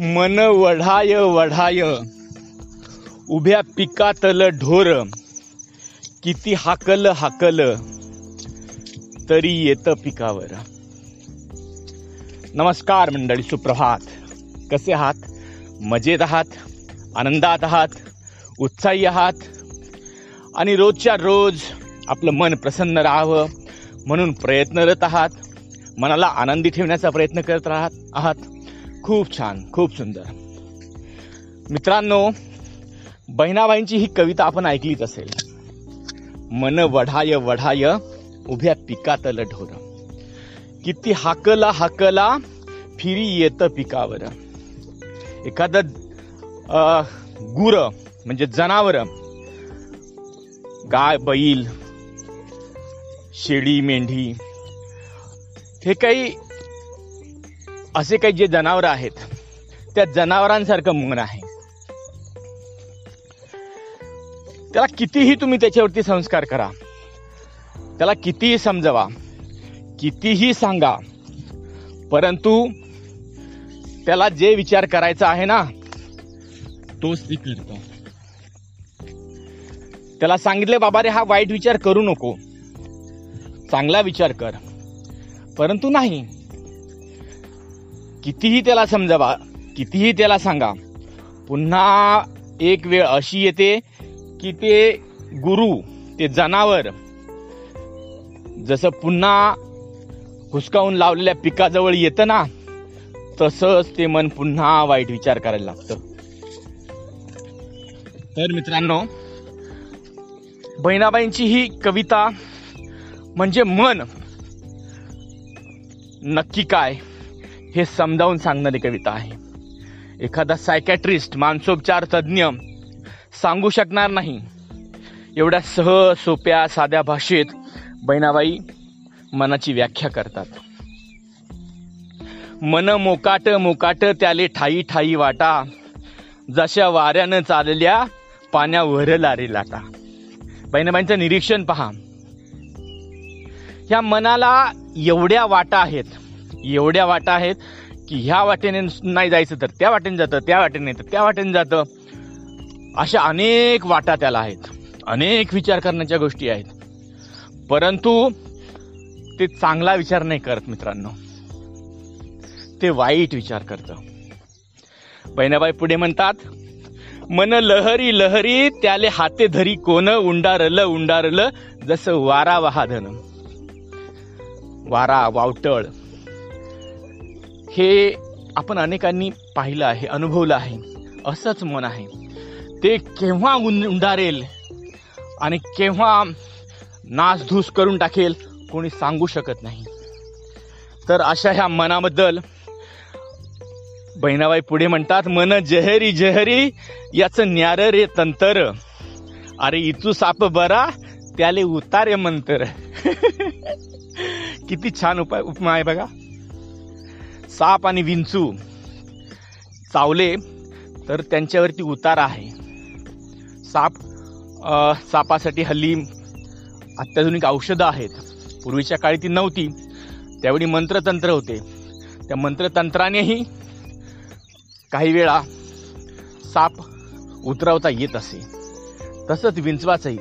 मन वढाय वढाय. उभ्या पिकातल ढोर. किती हाकल हाकल. तरी येतं पिकावर. नमस्कार मंडळी सुप्रभात. कसे आहात? मजेत आहात? आनंदात आहात? उत्साही आहात? आणि रोजच्या रोज आपलं मन प्रसन्न राहावं म्हणून प्रयत्नरत आहात? मनाला आनंदी ठेवण्याचा प्रयत्न करत राहत आहात? खूप छान खूप सुंदर. मित्रांनो बहिणाबाईंची ही कविता आपण ऐकलीच असेल. मन वढाय वढाय उभ्या पिकातलं ढोर. किती हाकला हाकला फिरी येतं पिकावर. एखादं गुर म्हणजे जनावर. गाय बैल शेळी मेंढी. हे काही असे काही जे जनावर आहेत त्या जनावरांसारखं मन आहे. त्याला कितीही तुम्ही त्याच्यावरती संस्कार करा त्याला कितीही समजवा कितीही सांगा परंतु त्याला जे विचार करायचा आहे ना तोच ती करतो. त्याला सांगितले बाबा रे हा वाईट विचार करू नको. चांगला विचार कर. परंतु नाही कितीही त्याला समजावा कितीही त्याला सांगा पुन्हा एक वेळ अशी येते की ते गुरु ते जनावर जसं पुन्हा हुसकावून लावलेल्या पिकाजवळ येतं ना तसंच ते मन पुन्हा वाईट विचार करायला लागतं. तर मित्रांनो बहिणाबाईंची ही कविता म्हणजे मन नक्की काय? हे समजावून सांगणारी कविता आहे. एखादा सायकॅट्रिस्ट मानसोपचार तज्ज्ञ सांगू शकणार नाही. एवढ्या सहज सोप्या साध्या भाषेत बहिणाबाई मनाची व्याख्या करतात. मन मोकाट मोकाट त्याले ठाई ठाई वाटा. जशा वाऱ्यानं चालल्या पाण्यावर लारे लाटा. बहिणाबाईंचं निरीक्षण पहा. ह्या मनाला एवढ्या वाटा आहेत. एवढ्या वाटा आहेत की ह्या वाटेने नाही जायचं तर त्या वाटेने जातं त्या वाटेने तर त्या वाटेने जातं. अशा अनेक वाटा त्याला आहेत. अनेक विचार करण्याच्या गोष्टी आहेत. परंतु ते चांगला विचार नाही करत मित्रांनो. ते वाईट विचार करतं. बहिणाबाई पुढे म्हणतात मन लहरी लहरी त्याले हाते धरी कोण उंडारलं उंडारलं जसं वारा वाहाधन. वारा वावटळ. हे आपण अनेकांनी पाहिलं आहे अनुभवलं आहे. असंच मन आहे. ते केव्हा उंडारेल आणि केव्हा नासधूस करून टाकेल कोणी सांगू शकत नाही. तर अशा ह्या मनाबद्दल बहिणाबाई पुढे म्हणतात मन जहरी जहरी याचं न्यार रे तंतर. अरे इचू साप बरा त्याले उतारे मंतर. किती छान उपाय उपमा आहे बघा. साप आणि विंचू चावले तर त्यांच्यावरती उतार आहे. साप सापासाठी हल्ली अत्याधुनिक औषधं आहेत. पूर्वीच्या काळी ती नव्हती. त्यावेळी मंत्रतंत्र होते. त्या मंत्रतंत्रानेही काही वेळा साप उतरवता येत असे. तसंच विंचवाचंही.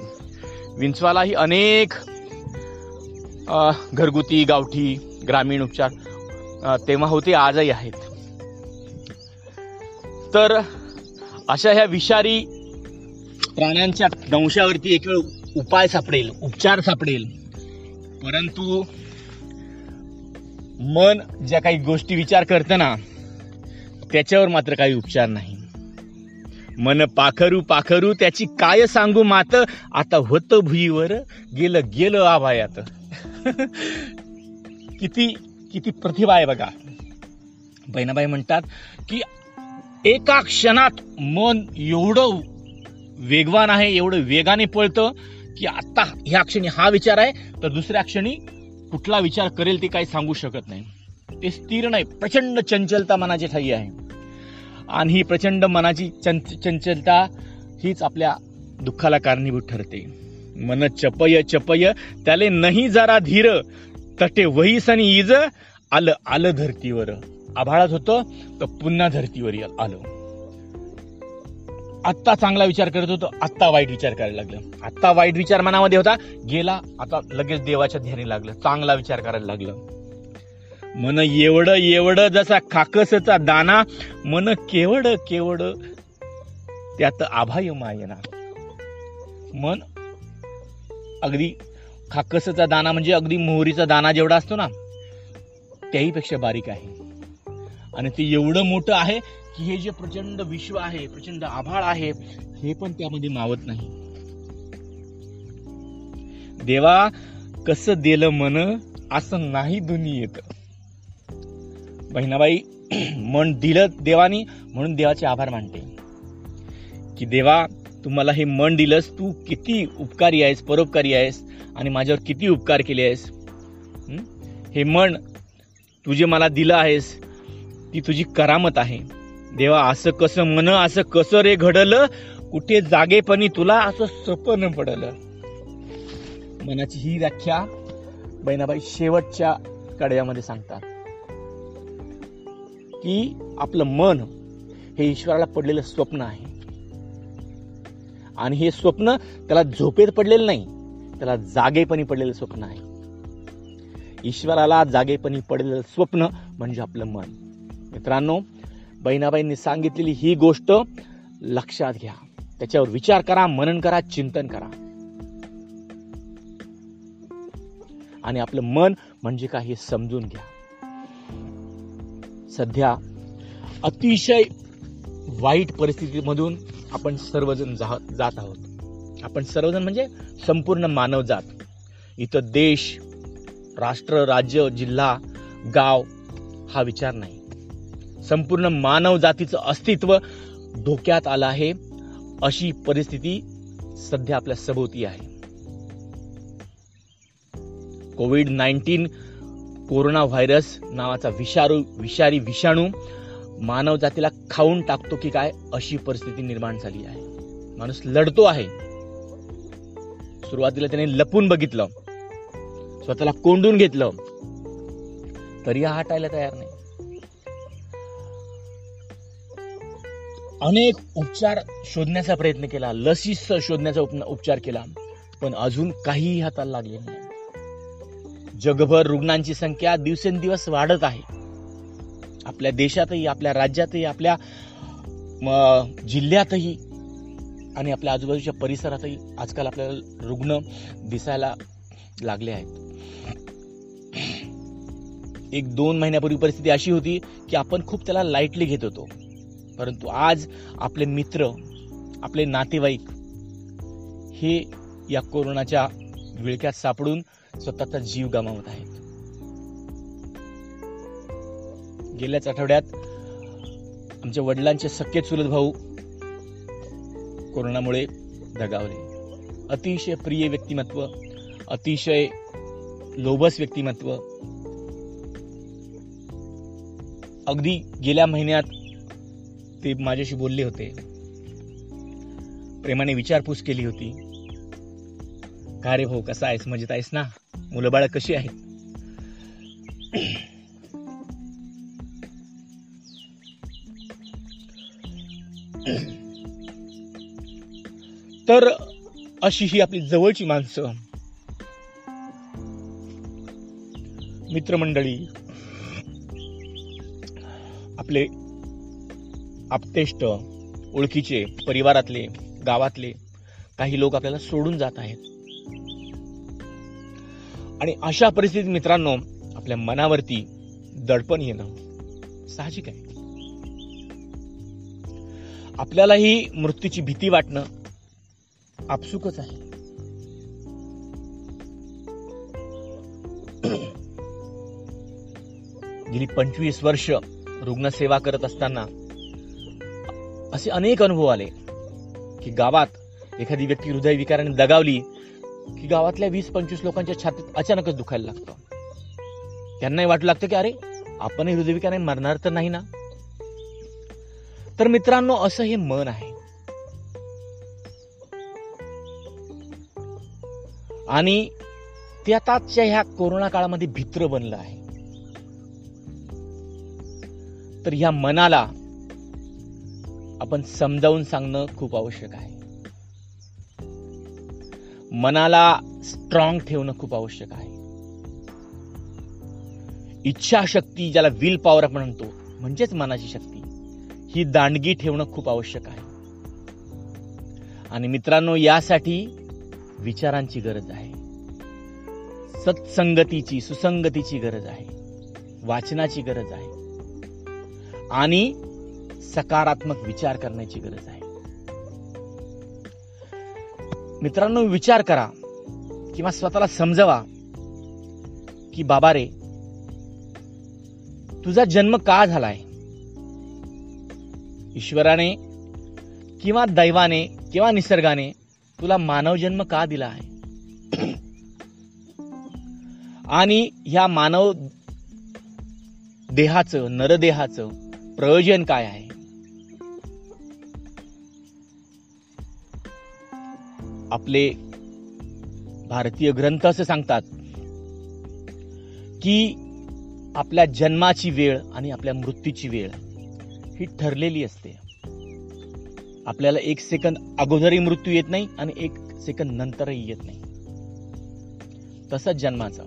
विंचवालाही अनेक घरगुती गावठी ग्रामीण उपचार तेव्हा होते आजही आहेत. तर अशा ह्या विषारी प्राण्यांच्या दंशावरती एक वेळ उपाय सापडेल उपचार सापडेल. परंतु मन ज्या काही गोष्टी विचार करतं ना त्याच्यावर मात्र काही उपचार नाही. मन पाखरू पाखरू त्याची काय सांगू मात? आता होतं भुईवर गेलं गेलं आभायात. किती किती प्रतिभा आहे बघा. बहिणाबाई म्हणतात की एका क्षणात मन एवढं वेगवान आहे एवढं वेगाने पळतं की आता ह्या क्षणी हा विचार आहे तर दुसऱ्या क्षणी कुठला विचार करेल ते काही सांगू शकत नाही. ते स्थिर नाही प्रचंड चंचलता मनाची ठाई आहे. आणि ही प्रचंड मनाची चंच चंचलता हीच आपल्या दुःखाला कारणीभूत ठरते. मन चपय चपय त्याले नाही जरा धीर तटे वही सनी इज आलं आलं धरतीवर. आभाळात होतं तर पुन्हा धरतीवर आलं. आत्ता चांगला विचार करत होतो आत्ता वाईट विचार करायला लागलं. आत्ता वाईट विचार मनामध्ये होता गेला आता लगेच देवाच्या ध्यानी लागलं चांगला विचार करायला लागलं. मन एवढं एवढं जसा खाकसचा दाना मन केवड केवड त्यात आभाय मायना. मन अगदी खाकसचा दाना म्हणजे अगदी मोहरीचा दाना जेवढा असतो ना त्याहीपेक्षा बारीक आहे. आणि ते एवढं मोठं आहे की हे जे प्रचंड विश्व आहे प्रचंड आभाळ आहे हे पण त्यामध्ये मावत नाही. देवा कसं दिलं मन असं नाही दुनी येत बहिणाबाई मन दिलं देवानी म्हणून देवाचे आभार मानते. की देवा तू मला हे मन दिलंस तू किती उपकारी आहेस परोपकारी आहेस आणि माझ्यावर किती उपकार केले आहेस? हे? मन तू जे मला दिलं आहेस ती तुझी करामत आहे. देवा असं कसं मन असं कसं रे घडलं? कुठे जागेपणी तुला असं सपन पडलं? मनाची ही व्याख्या बहिणाबाई शेवटच्या कड्यामध्ये सांगतात. की आपलं मन हे ईश्वराला पडलेलं स्वप्न आहे. आणि हे स्वप्न त्याला झोपेत पडलेलं नाही. त्याला जागेपणी पडलेलं स्वप्न आहे. ईश्वराला जागेपणी पडलेलं स्वप्न म्हणजे आपलं मन. मित्रांनो बहिणाबाईंनी सांगितलेली ही गोष्ट लक्षात घ्या. त्याच्यावर विचार करा मनन करा चिंतन करा. आणि आपलं मन म्हणजे काय हे समजून घ्या. सध्या अतिशय वाईट परिस्थितीमधून आपण सर्वजण जा- जात आहोत. आपण सर्वजण म्हणजे संपूर्ण मानवजात इथं देश राष्ट्र राज्य जिल्हा गाव हा विचार नाही. संपूर्ण मानव जातीचं अस्तित्व धोक्यात आलं आहे. अशी परिस्थिती सध्या आपल्या सभोवती आहे. कोविड नाईन्टीन कोरोना व्हायरस नावाचा विषारू विषारी विषाणू मानव जातीला खाऊन टाकतो की काय अशी परिस्थिती निर्माण झाली आहे. माणूस लढतो आहे. सुरुवातीला त्याने लपून बघितलं. स्वतःला कोंडून घेतलं. तरी हा हटायला तयार नाही. अनेक उपचार शोधण्याचा प्रयत्न केला. लसी शोधण्याचा उपचार केला. पण अजून काहीही हाताला लागले नाही. जगभर रुग्णांची संख्या दिवसेंदिवस वाढत आहे. आपल्या देशातही आपल्या राज्यातही आपल्या जिल्ह्यातही आणि आपल्या आजूबाजूच्या परिसरातही आजकाल आपल्याला रुग्ण दिसायला लागले आहेत. एक दोन महिन्यापूर्वी परिस्थिती अशी होती की आपण खूप त्याला लाईटली घेत होतो. परंतु आज आपले मित्र आपले नातेवाईक हे या कोरोनाच्या विळक्यात सापडून स्वतःचा जीव गमावत आहेत. गेल्याच आठवड्यात आमच्या वडिलांचे सख्खे चुलत भाऊ कोरोनामुळे दगावले. अतिशय प्रिय व्यक्तिमत्व अतिशय लोभस व्यक्तिमत्व. अगदी गेल्या महिन्यात ते माझ्याशी बोलले होते. प्रेमाने विचारपूस केली होती. का रे भाऊ कसा आहेस? मजेत आहेस ना? मुलं बाळ कशी आहेत? तर अशी ही आपली जवळची माणसं. मित्रमंडळी आपले आपतेष्ट ओळखीचे परिवारातले गावातले काही लोक आपल्याला सोडून जात आहेत. आणि अशा परिस्थितीत मित्रांनो आपल्या मनावरती दडपण येणं साहजिक आहे. आपल्यालाही मृत्यूची भीती वाटणं आपसुकच आहे. गेली पंचवीस वर्ष रुग्णसेवा करत असताना असे अनेक अनुभव आले की गावात एखादी व्यक्ती हृदयविकाराने दगावली की गावातल्या वीस पंचवीस लोकांच्या छातीत अचानकच दुखायला लागतं. त्यांनाही वाटू लागतं की अरे आपणही हृदयविकाराने मरणार तर नाही ना? तर मित्रांनो असं हे मन आहे. आणि ते आताच्या ह्या कोरोना काळामध्ये भित्र बनलं आहे. तर ह्या मनाला आपण समजावून सांगणं खूप आवश्यक आहे. मनाला स्ट्रॉंग ठेवणं खूप आवश्यक आहे. इच्छाशक्ती ज्याला विल पॉवर आपण म्हणतो म्हणजेच मनाची शक्ती ही दांडगी ठेवणं खूप आवश्यक आहे. आणि मित्रांनो यासाठी विचारांची गरज आहे. सत्संगतीची सुसंगतीची गरज आहे. वाचनाची गरज आहे. आणि सकारात्मक विचार करण्याची गरज आहे. मित्रांनो विचार करा किंवा स्वतःला समजवा की बाबा रे तुझा जन्म का झालाय? ईश्वराने किंवा दैवाने किंवा निसर्गाने तुला मानव जन्म का दिला आहे? आणि ह्या मानव देहाचं नरदेहाचं प्रयोजन काय आहे? आपले भारतीय ग्रंथ असं सांगतात की आपल्या जन्माची वेळ आणि आपल्या मृत्यूची वेळ ही ठरलेली असते. आपल्याला एक सेकंद अगोदरही मृत्यू येत नाही आणि एक सेकंद नंतरही येत नाही. तसंच जन्माचा.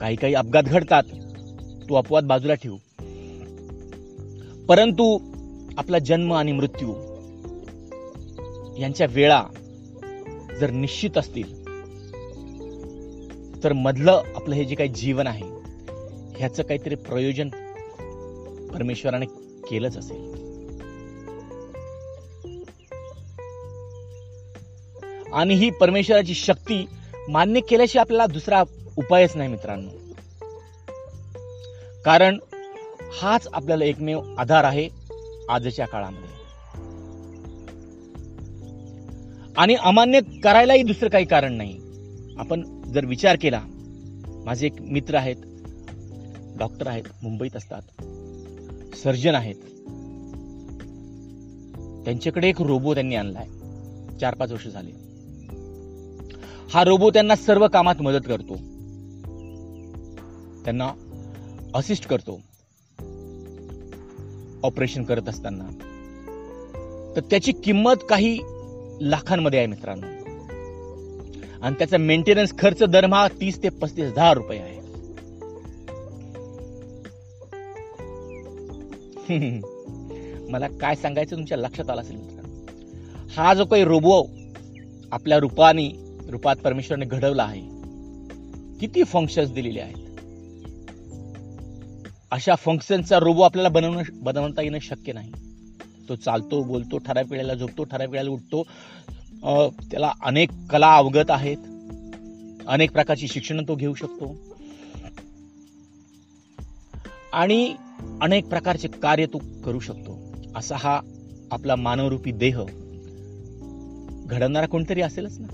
काही काही अपघात घडतात. तो अपवाद बाजूला ठेवू. परंतु आपला जन्म आणि मृत्यू यांच्या वेळा जर निश्चित असतील तर मधलं आपलं हे जे काही जीवन आहे ह्याचं काहीतरी प्रयोजन परमेश्वराने केलंच असेल. आणि ही परमेश्वराची शक्ती मान्य केल्याशिवाय आपल्याला दुसरा उपायच नाही मित्रांनो. कारण हाच आपल्याला एकमेव आधार आहे आजच्या काळामध्ये. आणि अमान्य करायलाही दुसरं काही कारण नाही. आपण जर विचार केला माझे एक मित्र आहेत डॉक्टर आहेत मुंबईत असतात. सर्जन आहेत. त्यांच्याकडे एक रोबो त्यांनी आणलाय. चार पाच वर्ष झाले. हा रोबो त्यांना सर्व कामात मदत करतो. त्यांना असिस्ट करतो. ऑपरेशन करत असताना. तर त्याची किंमत काही लाखांमध्ये आहे मित्रांनो. आणि त्याचा मेंटेनन्स खर्च दरमहा तीस ते पस्तीस हजार रुपये आहे. मला काय सांगायचं तुमच्या लक्षात आलं असेल मित्रांनो? हा जो काही रोबो आपल्या रूपाने रूपात परमेश्वरने घडवला आहे किती फंक्शन्स दिलेले आहेत? अशा फंक्शनचा रोबो आपल्याला बनवणं बनवता येणं शक्य नाही. तो चालतो बोलतो ठराविक वेळेला झोपतो ठराविक वेळेला उठतो. त्याला अनेक कला अवगत आहेत. अनेक प्रकारची शिक्षण तो घेऊ शकतो. आणि अनेक प्रकारचे कार्य तो करू शकतो. असा हा आपला मानवरूपी देह घडवणारा कोणतरी असेलच ना?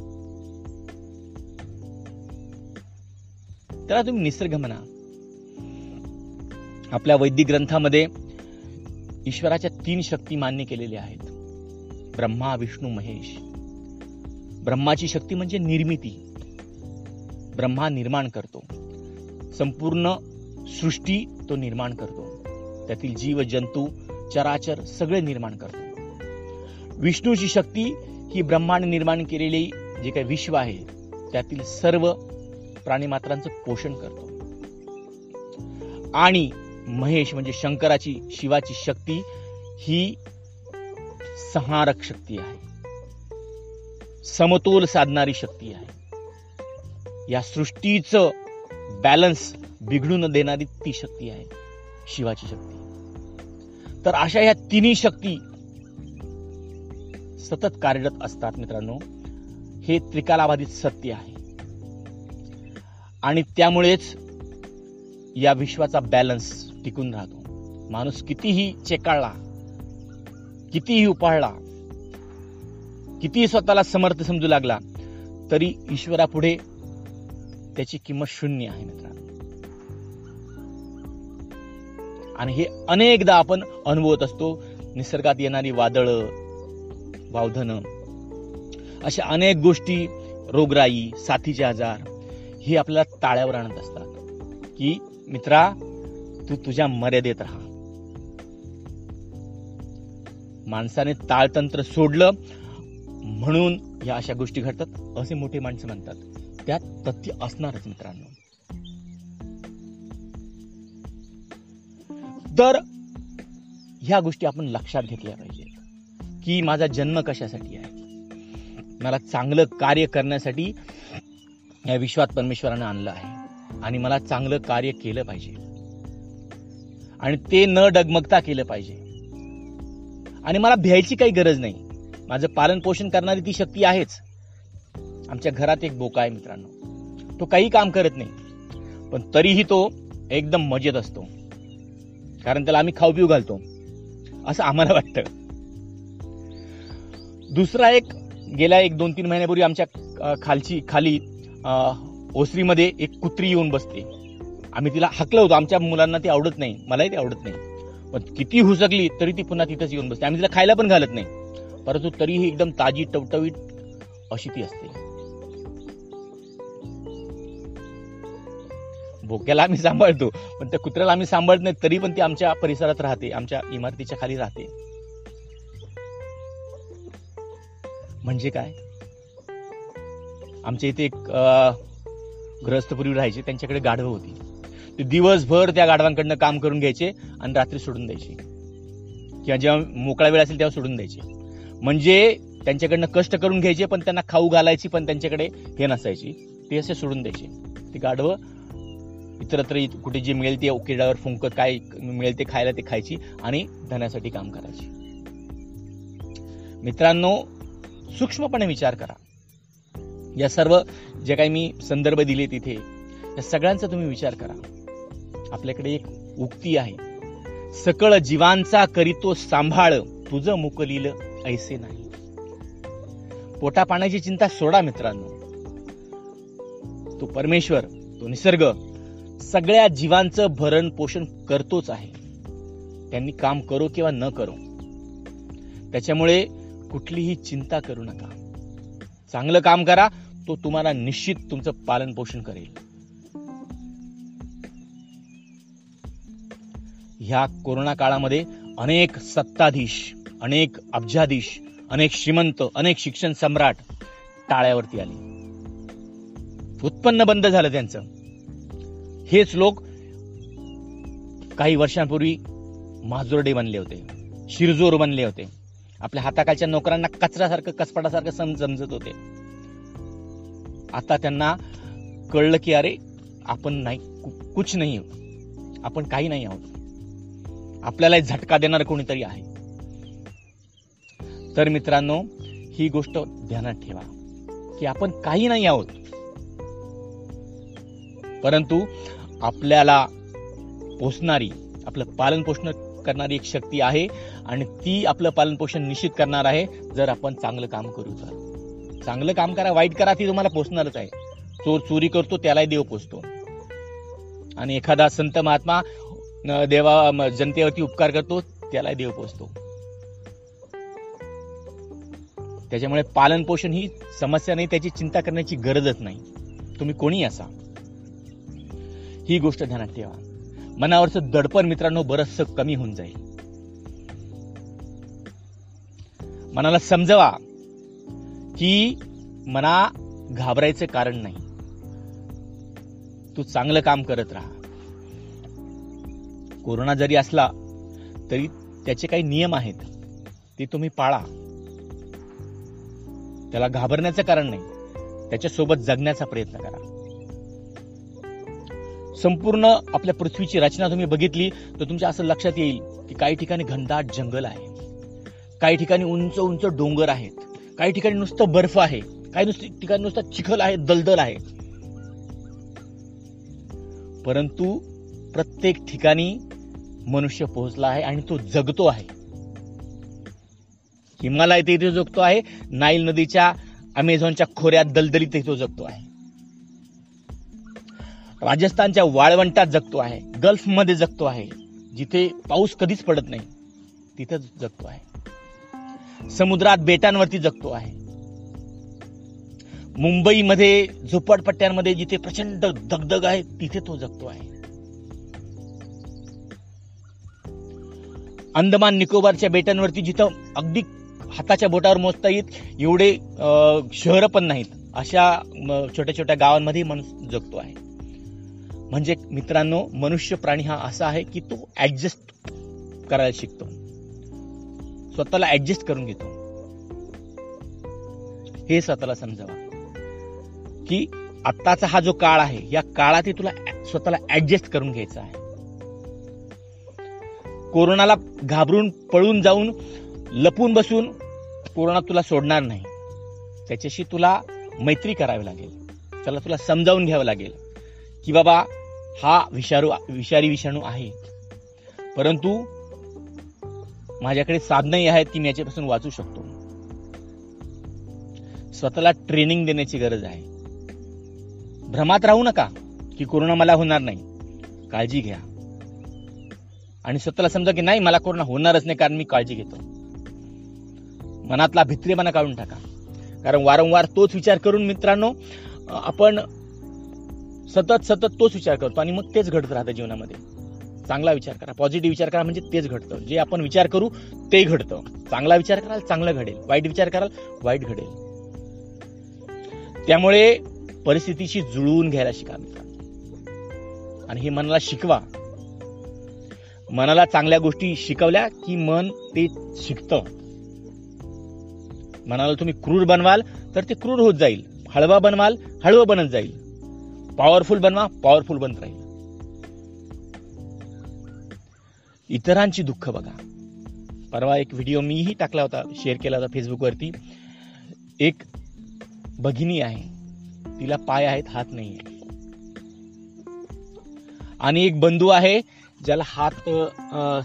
त्याला तुम्ही निसर्ग म्हणा. आपल्या वैदिक ग्रंथामध्ये ईश्वराच्या तीन शक्ती मान्य केलेल्या आहेत. ब्रह्मा विष्णू महेश. ब्रह्माची शक्ती म्हणजे निर्मिती. ब्रह्मा निर्माण करतो. संपूर्ण सृष्टी तो निर्माण करतो. त्यातील जीव जंतू चराचर सगळे निर्माण करतो विष्णूची शक्ती ही ब्रह्माने निर्माण केलेली जे काही विश्व आहे त्यातील सर्व प्राणीमात्रांचं पोषण करतो. आणि महेश म्हणजे शंकराची शिवाची शक्ती ही संहारक शक्ती आहे. समतोल साधणारी शक्ती आहे. या सृष्टीचं बॅलन्स बिघडून देणारी ती शक्ती आहे. शिवाची शक्ती. तर अशा ह्या तिन्ही शक्ती सतत कार्यरत असतात मित्रांनो. हे त्रिकालाबाधित सत्य आहे. आणि त्यामुळेच या विश्वाचा बॅलन्स टिकून राहतो. माणूस कितीही चेकाळला कितीही उपाळला कितीही स्वतःला समर्थ समजू लागला तरी ईश्वरापुढे त्याची किंमत शून्य आहे मित्रांनो. आणि हे अनेकदा आपण अनुभवत असतो. निसर्गात येणारी वादळ वावधनं अशा अनेक गोष्टी रोगराई साथीचे आजार हे आपल्याला ताळ्यावर आणत असतात. की मित्रा तू तुझ्या मर्यादेत राहा. माणसाने ताळतंत्र सोडलं म्हणून या अशा गोष्टी घडतात. असे मोठे माणसं म्हणतात. त्यात तथ्य असणारच मित्रांनो. तर ह्या गोष्टी आपण लक्षात घेतल्या पाहिजेत की माझा जन्म कशासाठी आहे? मला चांगलं कार्य करण्यासाठी या विश्वात परमेश्वरानं आणलं आहे. आणि मला चांगलं कार्य केलं पाहिजे. आणि ते न डगमगता केलं पाहिजे. आणि मला भ्यायची काही गरज नाही. माझं पालन पोषण करणारी ती शक्ती आहेच. आमच्या घरात एक बोका आहे मित्रांनो. तो काही काम करत नाही. पण तरीही तो एकदम मजेत असतो. कारण त्याला आम्ही खाऊ पिऊ घालतो. असं आम्हाला वाटतं. दुसरा एक गेल्या एक दोन तीन महिन्यापूर्वी आमच्या खालची खाली ओसरीमध्ये एक कुत्री येऊन बसते. आम्ही तिला हकलं होतो. आमच्या मुलांना ती आवडत नाही. मलाही ती आवडत नाही. पण किती हुसकली तरी ती पुन्हा तिथंच येऊन बसते. आम्ही तिला खायला पण घालत नाही. परंतु तरीही एकदम ताजी टवटवीत अशी ती असते. भोक्याला आम्ही सांभाळतो पण त्या कुत्र्याला आम्ही सांभाळत नाही तरी पण ती आमच्या परिसरात राहते आमच्या इमारतीच्या खाली राहते. म्हणजे काय? आमच्या इथे एक अं, गृहस्थपूर्वी राहायचे त्यांच्याकडे गाढवं होती. ते दिवसभर त्या गाढवांकडनं काम करून घ्यायचे आणि रात्री सोडून द्यायचे. किंवा जेव्हा मोकळा वेळ असेल तेव्हा सोडून द्यायचे. म्हणजे त्यांच्याकडनं कष्ट करून घ्यायचे पण त्यांना खाऊ घालायची पण त्यांच्याकडे हे नसायची. ते असे सोडून द्यायचे. ते गाढवं इतरत्र कुठे जे मिळेल ते किडावर फुंकत काय मिळेल ते खायला ते खायची आणि धनासाठी काम करायची. मित्रांनो सूक्ष्मपणे विचार करा. या सर्व जे काही मी संदर्भ दिले तिथे या सगळ्यांचा तुम्ही विचार करा. आपल्याकडे एक उक्ती आहे. सकळ जीवांचा करीतो सांभाळ तुझं मुकलील ऐसे नाही. पोटा पाण्याची चिंता सोडा मित्रांनो. तो परमेश्वर तो निसर्ग सगळ्या जीवांचं भरण पोषण करतोच आहे. त्यांनी काम करो किंवा न करो. त्याच्यामुळे कुठलीही चिंता करू नका. चांगलं काम करा तो तुम्हाला निश्चित तुमचं पालन पोषण करेल. ह्या कोरोना काळामध्ये अनेक सत्ताधीश अनेक अब्जाधीश अनेक श्रीमंत अनेक शिक्षण सम्राट टाळ्यावरती आले. उत्पन्न बंद झालं त्यांचं. हेच लोक काही वर्षांपूर्वी माजोरडे बनले होते शिरजोर बनले होते. आपल्या हाताखालच्या नोकरांना कचऱ्यासारखं कसपटासारखं सम समजत होते. आता त्यांना कळलं की अरे आपण नाही कुछ नाही आहोत. आपण काही नाही आहोत. आपल्याला झटका देणार कोणीतरी आहे. तर मित्रांनो ही गोष्ट ध्यानात ठेवा की आपण काही नाही आहोत. परंतु आपल्याला पोचणारी आपलं पालन पोषण करणारी एक शक्ती आहे आणि ती आपलं पालन पोषण निश्चित करणार आहे जर आपण चांगलं काम करू तर. चांगलं काम करा वाईट करा ती तुम्हाला पोचणारच आहे. चोर चोरी करतो त्यालाही देव पोचतो आणि एखादा संत महात्मा देवा जनतेवरती उपकार करतो त्यालाही देव पोचतो त्याच्यामुळे पालन पोषण ही समस्या नाही त्याची चिंता करण्याची गरजच नाही. तुम्ही कोणी असा. ही गोष्ट ध्यानात ठेवा. मनावरचं दडपण मित्रांनो बरचसं कमी होऊन जाईल. मनाला समजवा की मना घाबरायचं कारण नाही. तू चांगलं काम करत राहा. कोरोना जरी असला तरी त्याचे काही नियम आहेत. ते तुम्ही पाळा. त्याला घाबरण्याचं कारण नाही. त्याच्यासोबत जगण्याचा प्रयत्न करा. संपूर्ण आपल्या पृथ्वीची रचना तुम्ही बघितली तर तुमच्या असं लक्षात येईल की काही ठिकाणी घनदाट जंगल आहे. काही ठिकाणी उंच उंच डोंगर आहेत. काही ठिकाणी नुसतं बर्फ आहे. काही नुसतं ठिकाणी नुसतं चिखल आहे दलदल आहे. परंतु प्रत्येक ठिकाणी मनुष्य पोहोचला आहे आणि तो जगतो आहे. हिमालय तिथे जगतो आहे नाईल नदीच्या अमेझॉनच्या खोऱ्यात दलदलीत तो जगतो आहे. राजस्थानच्या वाळवंटात जगतो आहे गल्फमध्ये जगतो आहे. जिथे पाऊस कधीच पडत नाही तिथं जगतो आहे. समुद्रात बेटांवरती जगतो आहे. मुंबईमध्ये झोपडपट्ट्यांमध्ये जिथे प्रचंड दगदग आहे तिथे तो जगतो आहे. अंदमान निकोबारच्या बेटांवरती जिथं अगदी हाताच्या बोटावर मोजता येत एवढे शहरं पण नाहीत. अशा छोट्या छोट्या गावांमध्ये माणूस जगतो आहे. म्हणजे मित्रांनो मनुष्य प्राणी हा असा आहे की तो ऍडजस्ट करायला शिकतो. स्वतःला ऍडजस्ट करून घेतो. हे स्वतःला समजावा. की आत्ताचा हा जो काळ आहे या काळात तुला स्वतःला ऍडजस्ट करून घ्यायचा आहे. कोरोनाला घाबरून पळून जाऊन लपून बसून कोरोना तुला सोडणार नाही. त्याच्याशी तुला मैत्री करावी लागेल. त्याला तुला समजावून घ्यावं लागेल. की बाबा हा विषाणू विषारी विषाणू आहे. परंतु माझ्याकडे साधनंही आहेत की मी याच्यापासून वाचू शकतो. स्वतःला ट्रेनिंग देण्याची गरज आहे. भ्रमात राहू नका की कोरोना मला होणार नाही. काळजी घ्या. आणि स्वतःला समजा की नाही मला कोरोना होणारच नाही कारण मी काळजी घेतो. मनातला भित्रेपणा काढून टाका. कारण वारंवार तोच विचार करून मित्रांनो आपण सतत सतत तोच विचार करतो आणि मग तेच घडत राहतं जीवनामध्ये. चांगला विचार करा पॉझिटिव्ह विचार करा म्हणजे तेच घडतं. जे आपण विचार करू ते घडतं. चांगला विचार कराल चांगलं घडेल. वाईट विचार कराल वाईट घडेल. त्यामुळे परिस्थितीशी जुळवून घ्यायला शिका आणि हे मनाला शिकवा. मनाला चांगल्या गोष्टी शिकवल्या की मन ते शिकतं. मनाला तुम्ही क्रूर बनवाल तर ते क्रूर होत जाईल. हळवा बनवाल हळवं बनत जाईल. पॉवरफुल बनवा पॉवरफुल बनत राहील. इतरांची दुःख बघा. परवा एक व्हिडिओ मीही टाकला होता शेअर केला होता फेसबुकवरती. एक भगिनी आहे तिला पाय आहेत हात नाही आहे आणि एक बंधू आहे ज्याला हात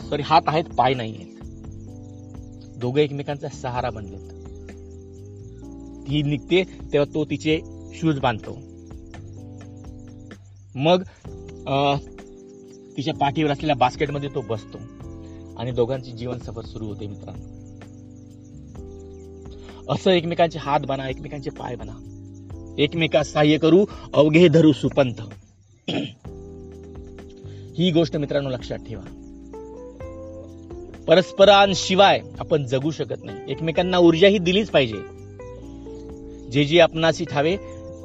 सॉरी हात आहेत पाय नाही आहेत. दोघं एकमेकांचा सहारा बनलेत. ती निघते तेव्हा तो तिचे शूज बांधतो. मग तिच्या पाठीवर असलेल्या बास्केटमध्ये तो बसतो आणि दोघांची जीवन सफर सुरू होते मित्रांनो. असं एकमेकांचे हात बना एकमेकांचे पाय बना. एकमेका सहाय्य करू अवघे धरू सुपंथ. ही गोष्ट मित्रांनो लक्षात ठेवा. परस्परांशिवाय आपण जगू शकत नाही. एकमेकांना ऊर्जा ही दिलीच पाहिजे. जे जे आपणाशी ठावे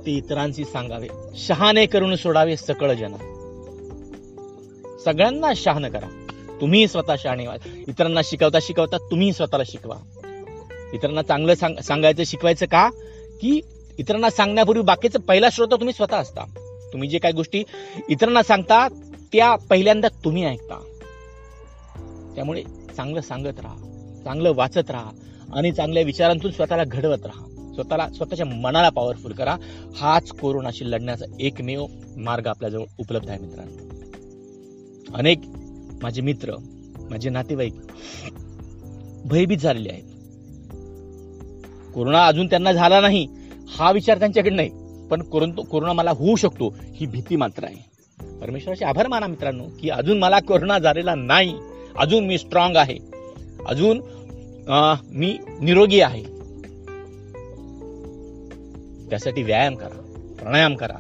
ते इतरांशी सांगावे शहाणे करून सोडावे सकळ जन. सगळ्यांना शहाणं करा. तुम्ही स्वतः शहाणे व्हा. इतरांना शिकवता शिकवता तुम्ही स्वतःला शिकवा. इतरांना चांगलं सांग सांगायचं शिकवायचं का? की इतरांना सांगण्यापूर्वी बाकीचं पहिला श्रोता तुम्ही स्वतः असता. तुम्ही जे काही गोष्टी इतरांना सांगता त्या पहिल्यांदा तुम्ही ऐकता. त्यामुळे चांगलं सांगत राहा चांगलं वाचत राहा आणि चांगल्या विचारांतून स्वतःला घडवत राहा. स्वतःला स्वतःच्या मनाला पॉवरफुल करा. हाच कोरोनाशी लढण्याचा एकमेव मार्ग आपल्याजवळ उपलब्ध आहे मित्रांनो. अनेक माझे मित्र माझे नातेवाईक भयभीत झालेले आहेत. कोरोना अजून त्यांना झाला नाही हा विचार त्यांच्याकडे नाही. पण कोरोना मला होऊ शकतो ही भीती मात्र आहे. परमेश्वराचे आभार माना मित्रांनो की अजून मला कोरोना झालेला नाही. अजून मी स्ट्रॉंग आहे. अजून मी निरोगी आहे. त्यासाठी व्यायाम करा प्राणायाम करा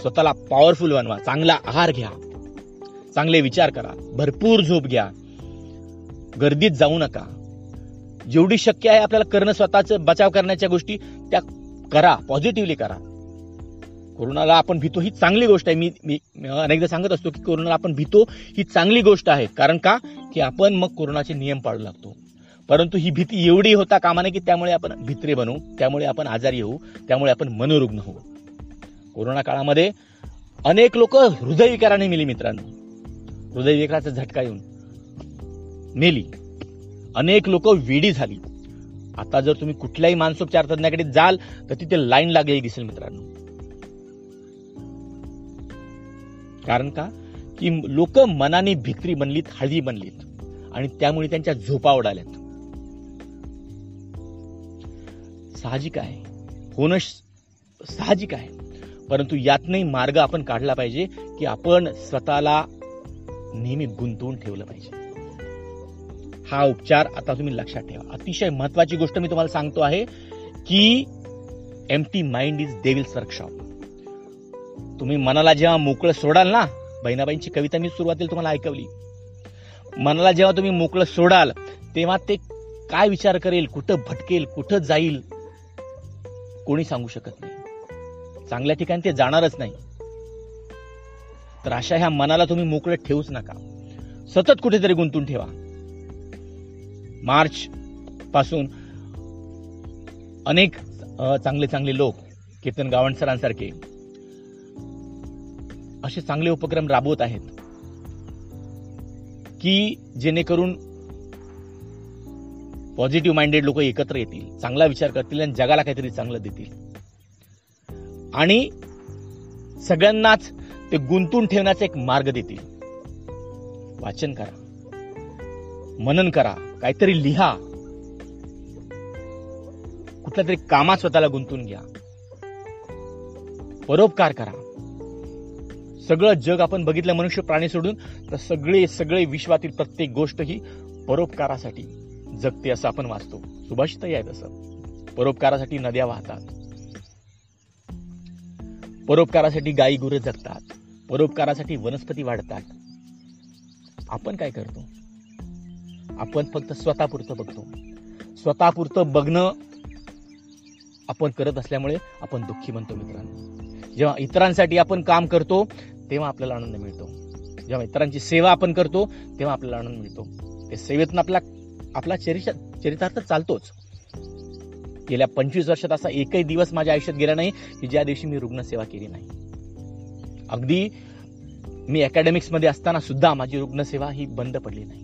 स्वतःला पॉवरफुल बनवा चांगला आहार घ्या चांगले विचार करा भरपूर झोप घ्या गर्दीत जाऊ नका. जेवढी शक्य आहे आपल्याला करणं स्वतःच बचाव करण्याच्या गोष्टी त्या करा पॉझिटिव्हली करा. कोरोनाला आपण भीतो ही चांगली गोष्ट आहे. मी मी अनेकदा सांगत असतो की कोरोनाला आपण भीतो ही चांगली गोष्ट आहे. कारण का? की आपण मग कोरोनाचे नियम पाळू लागतो. परंतु ही भीती एवढी होता कामा नये की त्यामुळे आपण भित्रे बनू त्यामुळे आपण आजारी होऊ त्यामुळे आपण मनोरुग्ण होऊ. कोरोना काळामध्ये अनेक लोक हृदयविकाराने मेली मित्रांनो. हृदयविकाराचा झटका येऊन मेली. अनेक लोक वेडी झाली. आता जर तुम्ही कुठल्याही मानसोपचार तज्ञाकडे जाल तर तिथे लाईन लागलेली दिसेल मित्रांनो. कारण का? की लोक मनाने भित्री बनलीत हळदी बनलीत. आणि त्यामुळे त्यांच्या झोपा उडाल्यात साहजिक आहे. होणं साहजिक आहे. परंतु यातनही मार्ग आपण काढला पाहिजे की आपण स्वतःला नेहमी गुंतवून ठेवलं पाहिजे. हा उपचार आता तुम्ही लक्षात ठेवा. अतिशय महत्वाची गोष्ट मी तुम्हाला सांगतो आहे की empty mind is devil's workshop तुम्ही मनाला जेव्हा मोकळं सोडाल ना बहिणाबाईंची कविता मी सुरुवातीला तुम्हाला ऐकवली. मनाला जेव्हा तुम्ही मोकळं सोडाल तेव्हा ते काय विचार करेल कुठं भटकेल कुठं जाईल कोणी सांगू शकत नाही. चांगल्या ठिकाणी ते जाणारच नाही. तर अशा ह्या मनाला तुम्ही मोकळं ठेवूच नका. सतत कुठेतरी गुंतून ठेवा. मार्च पासून अनेक चांगले चांगले लोक कीर्तन गावण सरांसारखे असे चांगले उपक्रम राबवत आहेत की जेणेकरून पॉझिटिव्ह माइंडेड लोक एकत्र येतील चांगला विचार करतील आणि जगाला काहीतरी चांगलं देतील. आणि सगळ्यांनाच ते गुंतून ठेवण्याचा एक मार्ग देतील. वाचन करा. मनन करा. काहीतरी लिहा. कुठल्या तरी कामात स्वतःला गुंतून घ्या. परोपकार करा. सगळं जग आपण बघितलं मनुष्य प्राणी सोडून तर सगळे सगळे विश्वातील प्रत्येक गोष्ट ही परोपकारासाठी. जगते असं आपण वाचतो. सुभाषितही आहे तसं परोपकारासाठी नद्या वाहतात. परोपकारासाठी गायी गुरं जगतात. परोपकारासाठी वनस्पती वाढतात. आपण काय करतो? आपण फक्त स्वतःपुरतं बघतो. स्वतःपुरतं बघणं आपण करत असल्यामुळे आपण दुःखी म्हणतो मित्रांनो. जेव्हा इतरांसाठी आपण काम करतो तेव्हा आपल्याला आनंद मिळतो. जेव्हा इतरांची सेवा आपण करतो तेव्हा आपल्याला आनंद मिळतो. ते सेवेतून आपल्या आपला चरित्र चरितार्थ चालतोच. गेल्या पंचवीस वर्षात असा एकही दिवस माझ्या आयुष्यात गेला नाही की ज्या दिवशी मी रुग्णसेवा केली नाही. अगदी मी अकॅडमिक्समध्ये असताना सुद्धा माझी रुग्णसेवा ही बंद पडली नाही.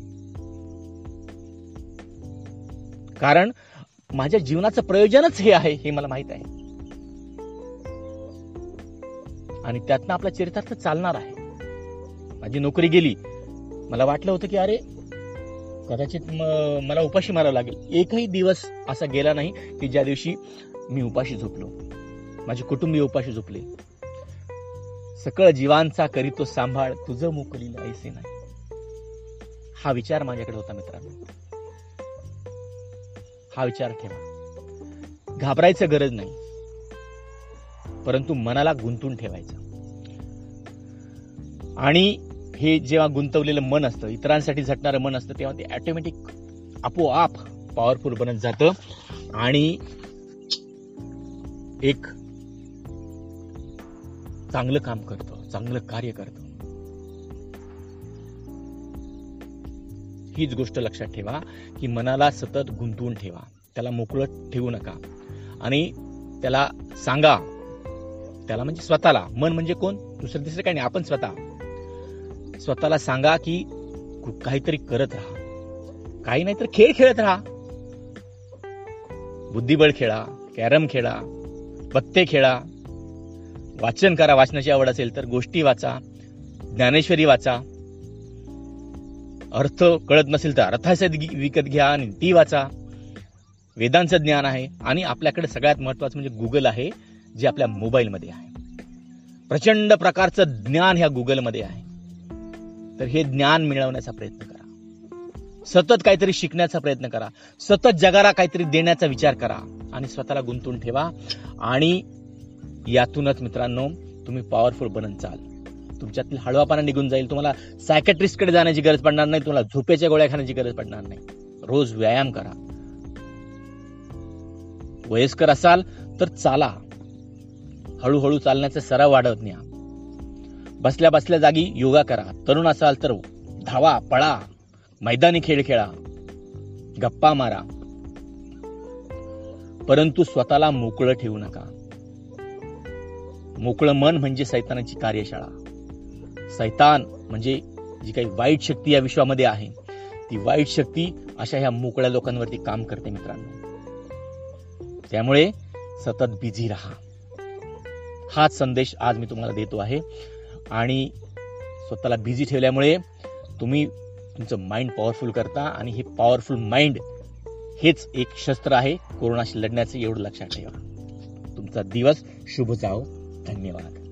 कारण माझ्या जीवनाचं प्रयोजनच हे आहे हे मला माहीत आहे. आणि त्यातनं आपला चरितार्थ चालणार आहे. माझी नोकरी गेली. मला वाटलं होतं की अरे कदाचित मला उपाशी मारावं लागेल. एकही दिवस असा गेला नाही की ज्या दिवशी मी उपाशी झोपलो. माझे कुटुंबीय उपाशी झोपले. सकळ जीवांचा करीतो सांभाळ तुझं मोकलीला ऐसे नाही. हा विचार माझ्याकडे होता मित्रांनो. हा विचार ठेवा. घाबरायचं गरज नाही. परंतु मनाला गुंतून ठेवायचं. आणि हे जेव्हा गुंतवलेलं मन असतं इतरांसाठी झटणारं मन असतं तेव्हा ते ऑटोमॅटिक आपोआप पॉवरफुल बनत जातं. आणि एक चांगलं काम करतं चांगलं कार्य करतं. हीच गोष्ट लक्षात ठेवा की मनाला सतत गुंतवून ठेवा. त्याला मोकळं ठेवू नका. आणि त्याला सांगा. त्याला म्हणजे स्वतःला. मन म्हणजे कोण? दुसरं तिसरं काही नाही. आपण स्वतः. स्वतःला सांगा की काहीतरी करत राहा. काही नाही तर खेळ खेळत राहा. बुद्धिबळ खेळा कॅरम खेळा पत्ते खेळा. वाचन करा वाचनाची आवड असेल तर गोष्टी वाचा ज्ञानेश्वरी वाचा. अर्थ कळत नसेल तर अर्थाचे विकत घ्या आणि ती वाचा. वेदांचं ज्ञान आहे आणि आपल्याकडे सगळ्यात महत्वाचं म्हणजे गुगल आहे जे आपल्या मोबाईलमध्ये आहे. प्रचंड प्रकारचं ज्ञान ह्या गुगलमध्ये आहे. तर हे ज्ञान मिळवण्याचा प्रयत्न करा. सतत काहीतरी शिकण्याचा प्रयत्न करा. सतत जगाला काहीतरी देण्याचा विचार करा आणि स्वतःला गुंतून ठेवा. आणि यातूनच मित्रांनो तुम्ही पॉवरफुल बनत चाल. तुमच्यातील हळवापणा निघून जाईल. तुम्हाला सायकॅट्रिस्टकडे जाण्याची गरज पडणार नाही. तुम्हाला झोपेच्या गोळ्या खाण्याची गरज पडणार नाही. रोज व्यायाम करा. वयस्कर असाल तर चाला. हळूहळू चालण्याचा सराव वाढवत न्या. बसल्या बसल्या जागी योगा करा. तरुण असाल तर धावा पळा. मैदानी खेळ खेळा. गप्पा मारा. परंतु स्वतःला मोकळं ठेवू नका. मोकळं मन म्हणजे सैतानाची कार्यशाळा. सैतान म्हणजे जी काही वाईट शक्ती या विश्वामध्ये आहे ती वाईट शक्ती अशा ह्या मोकळ्या लोकांवरती काम करते मित्रांनो. त्यामुळे सतत बिझी राहा. हाच संदेश आज मी तुम्हाला देतो आहे. आणि स्वतःला बिझी ठेवल्यामुळे तुम्ही तुमचं माइंड पॉवरफुल करता आणि हे पॉवरफुल माइंड हेच एक शस्त्र आहे. कोरोनाशी लढण्याचं एवढं लक्षात ठेवा. तुमचा दिवस शुभ जाओ. धन्यवाद.